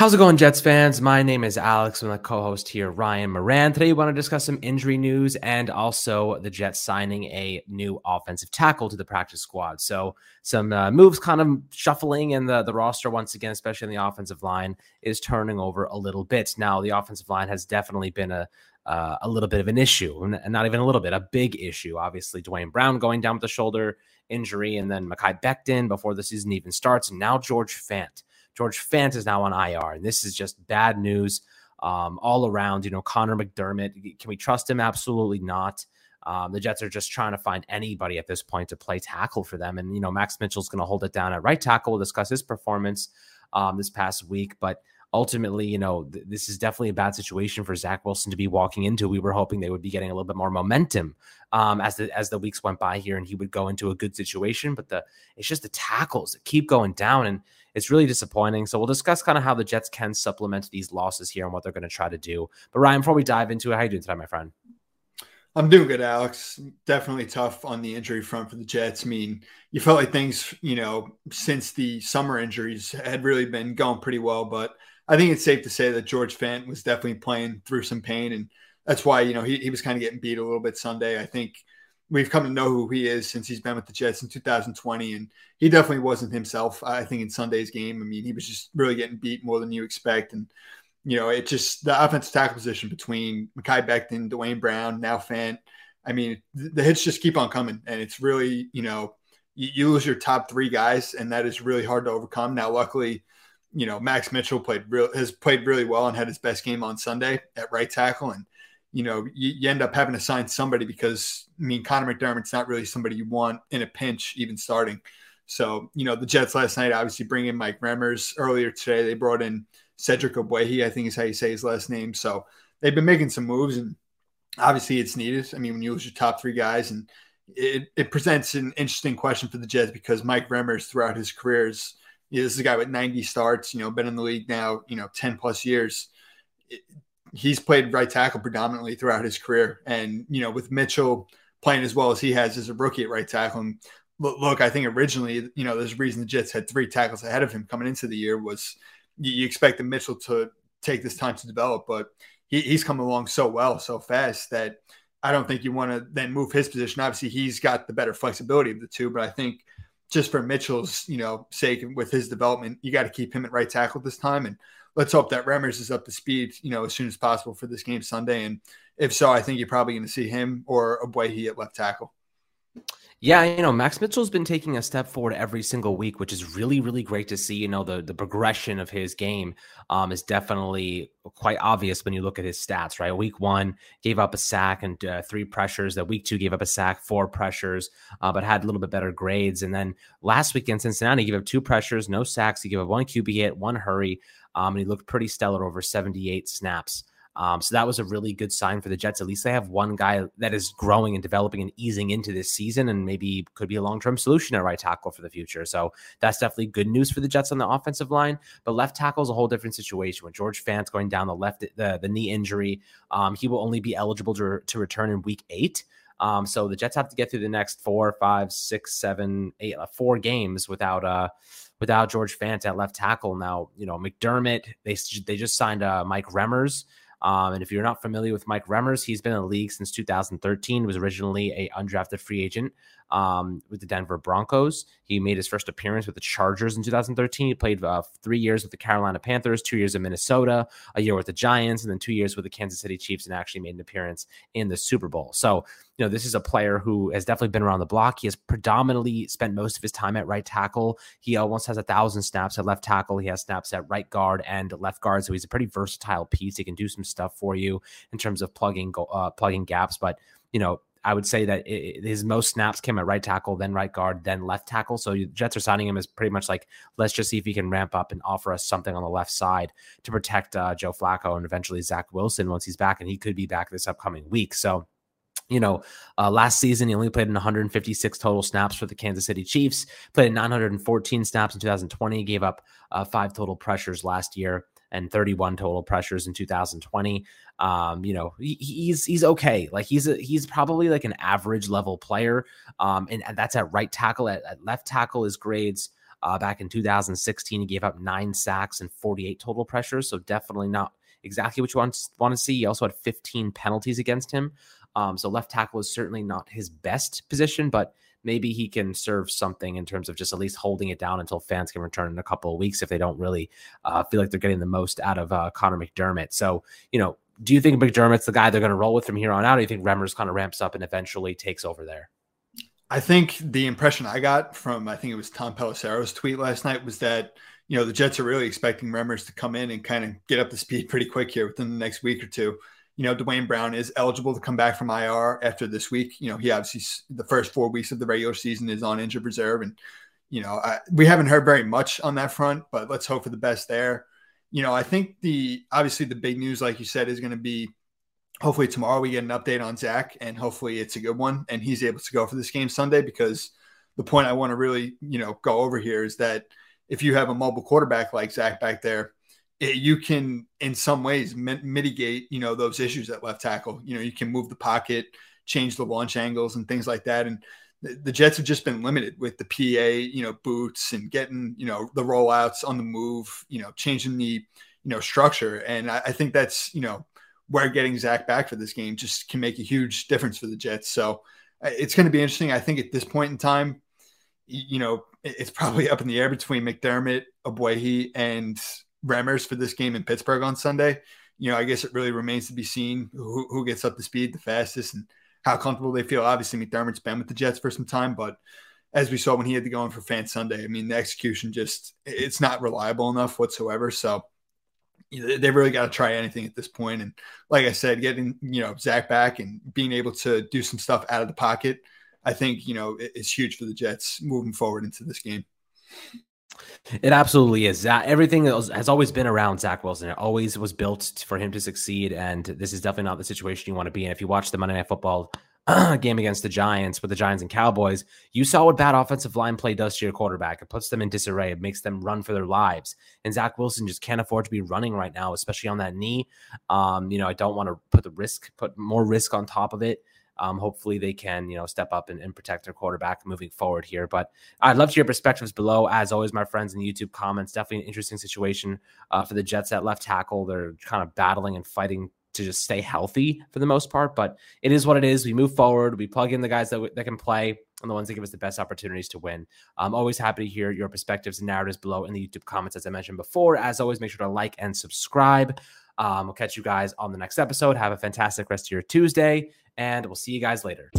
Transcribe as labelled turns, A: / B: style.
A: How's it going, Jets fans? My name is Alex. I'm the co-host here, Ryan Moran. Today, we want to discuss some injury news and also the Jets signing a new offensive tackle to the practice squad. So, some uh, moves kind of shuffling, and the the roster once again, especially in the offensive line, is turning over a little bit. Now, the offensive line has definitely been a uh, a little bit of an issue, and not even a little bit, a big issue. Obviously, Duane Brown going down with the shoulder injury, and then Mekhi Becton before the season even starts, and now George Fant. George Fant is now on IR, and this is just bad news um, all around. You know, Conor McDermott, can we trust him? Absolutely not. Um, the Jets are just trying to find anybody at this point to play tackle for them. And, you know, Max Mitchell's going to hold it down at right tackle. We'll discuss his performance um, this past week. But ultimately, you know, th- this is definitely a bad situation for Zach Wilson to be walking into. We were hoping they would be getting a little bit more momentum um, as the as the weeks went by here, and he would go into a good situation. But the it's just the tackles that keep going down, and it's really disappointing. So we'll discuss kind of how the Jets can supplement these losses here and what they're going to try to do. But Ryan, before we dive into it, how you doing today, my friend?
B: I'm doing good, Alex. Definitely tough on the injury front for the Jets. I mean, you felt like things, you know, since the summer injuries had really been going pretty well, but I think it's safe to say that George Fant was definitely playing through some pain, and that's why you know he, he was kind of getting beat a little bit Sunday. I think we've come to know who he is since he's been with the Jets in 2020, and he definitely wasn't himself. I think in Sunday's game, I mean, he was just really getting beat more than you expect, and you know, it just the offensive tackle position between Mekhi Becton, Duane Brown, now Fant. I mean, the hits just keep on coming, and it's really you know you, you lose your top three guys, and that is really hard to overcome. Now, luckily you know, Max Mitchell played real has played really well and had his best game on Sunday at right tackle. And, you know, you, you, end up having to sign somebody because I mean Conor McDermott's not really somebody you want in a pinch, even starting. So, you know, the Jets last night obviously bring in Mike Remmers. Earlier today, they brought in Cedric Ogbuehi, I think is how you say his last name. So they've been making some moves and obviously it's needed. I mean, when you lose your top three guys and it, it presents an interesting question for the Jets because Mike Remmers throughout his career is you know, this is a guy with 90 starts, you know, been in the league now, you know, 10 plus years. He's played right tackle predominantly throughout his career. And, you know, with Mitchell playing as well as he has as a rookie at right tackle, and look, I think originally, you know, there's a reason the Jets had three tackles ahead of him coming into the year was you, you expected Mitchell to take this time to develop, but he, he's come along so well, so fast that I don't think you want to then move his position. Obviously, he's got the better flexibility of the two, but I think – just for Mitchell's, you know, sake and with his development, you got to keep him at right tackle this time. And let's hope that Remmers is up to speed, you know, as soon as possible for this game Sunday. And if so, I think you're probably going to see him or Ogbuehi at left tackle.
A: Yeah, you know, Max Mitchell's been taking a step forward every single week, which is really, really great to see. You know, the the progression of his game um, is definitely quite obvious when you look at his stats. Right, week one gave up a sack and uh, three pressures. That week two gave up a sack, four pressures, uh, but had a little bit better grades. And then last week in Cincinnati, he gave up two pressures, no sacks. He gave up one QB hit, one hurry, um, and he looked pretty stellar over seventy eight snaps. Um, so that was a really good sign for the Jets. At least they have one guy that is growing and developing and easing into this season, and maybe could be a long term solution at right tackle for the future. So that's definitely good news for the Jets on the offensive line. But left tackle is a whole different situation. With George Fant going down the left, the, the knee injury, um, he will only be eligible to, to return in week eight. Um, so the Jets have to get through the next four, five, six, seven, eight, uh, four games without uh without George Fant at left tackle. Now, you know McDermott, they they just signed uh, Mike Remmers um, and if you're not familiar with Mike Remmers, he's been in the league since 2013. Was originally a undrafted free agent um, with the Denver Broncos. He made his first appearance with the Chargers in 2013. He played uh, three years with the Carolina Panthers, two years in Minnesota, a year with the Giants, and then two years with the Kansas City Chiefs, and actually made an appearance in the Super Bowl. So, you know, this is a player who has definitely been around the block. He has predominantly spent most of his time at right tackle. He almost has a thousand snaps at left tackle. He has snaps at right guard and left guard. So he's a pretty versatile piece. He can do some stuff for you in terms of plugging uh, plugging gaps, but you know I would say that it, his most snaps came at right tackle, then right guard, then left tackle. So Jets are signing him as pretty much like let's just see if he can ramp up and offer us something on the left side to protect uh, Joe Flacco and eventually Zach Wilson once he's back, and he could be back this upcoming week. So you know, uh, last season he only played in 156 total snaps for the Kansas City Chiefs. Played in 914 snaps in 2020. Gave up uh, five total pressures last year and 31 total pressures in 2020. Um, you know, he, he's he's okay. Like he's a, he's probably like an average level player. Um, and, and that's at right tackle. At, at left tackle, his grades Uh, back in 2016, he gave up nine sacks and 48 total pressures. So definitely not exactly what you want, want to see. He also had 15 penalties against him. Um, so left tackle is certainly not his best position, but maybe he can serve something in terms of just at least holding it down until fans can return in a couple of weeks if they don't really uh, feel like they're getting the most out of uh, Conor McDermott. So, you know, do you think McDermott's the guy they're going to roll with from here on out? Or do you think Remmers kind of ramps up and eventually takes over there?
B: I think the impression I got from I think it was Tom Pelissero's tweet last night was that you know the Jets are really expecting Remmers to come in and kind of get up to speed pretty quick here within the next week or two. You know, Duane Brown is eligible to come back from IR after this week. You know, he obviously the first four weeks of the regular season is on injured reserve, and you know I, we haven't heard very much on that front, but let's hope for the best there. You know, I think the obviously the big news, like you said, is going to be hopefully tomorrow we get an update on Zach and hopefully it's a good one and he's able to go for this game Sunday because the point I want to really, you know, go over here is that if you have a mobile quarterback like Zach back there, it, you can in some ways mi- mitigate, you know, those issues at left tackle. You know, you can move the pocket, change the launch angles and things like that. And the, the Jets have just been limited with the PA, you know, boots and getting, you know, the rollouts on the move, you know, changing the, you know, structure. And I, I think that's, you know, where getting Zach back for this game just can make a huge difference for the Jets. So uh, it's going to be interesting. I think at this point in time, you know, it's probably up in the air between McDermott, Ogbuehi, and Remmers for this game in Pittsburgh on Sunday. You know, I guess it really remains to be seen who, who gets up to speed the fastest and how comfortable they feel. Obviously, McDermott's been with the Jets for some time, but as we saw when he had to go in for Fant Sunday, I mean, the execution just it's not reliable enough whatsoever. So they really got to try anything at this point. And like I said, getting you know Zach back and being able to do some stuff out of the pocket, I think you know is huge for the Jets moving forward into this game.
A: It absolutely is. Everything has always been around Zach Wilson. It always was built for him to succeed, and this is definitely not the situation you want to be in. If you watch the Monday Night Football game against the Giants with the Giants and Cowboys, you saw what bad offensive line play does to your quarterback. It puts them in disarray. It makes them run for their lives. And Zach Wilson just can't afford to be running right now, especially on that knee. Um, you know, I don't want to put the risk, put more risk on top of it. Um, hopefully they can, you know, step up and, and, protect their quarterback moving forward here. But I'd love to hear perspectives below. As always, my friends in the YouTube comments, definitely an interesting situation uh, for the Jets at left tackle. They're kind of battling and fighting to just stay healthy for the most part. But it is what it is. We move forward. We plug in the guys that, that can play and the ones that give us the best opportunities to win. I'm always happy to hear your perspectives and narratives below in the YouTube comments, as I mentioned before. As always, make sure to like and subscribe. Um, we'll catch you guys on the next episode. Have a fantastic rest of your Tuesday, and we'll see you guys later.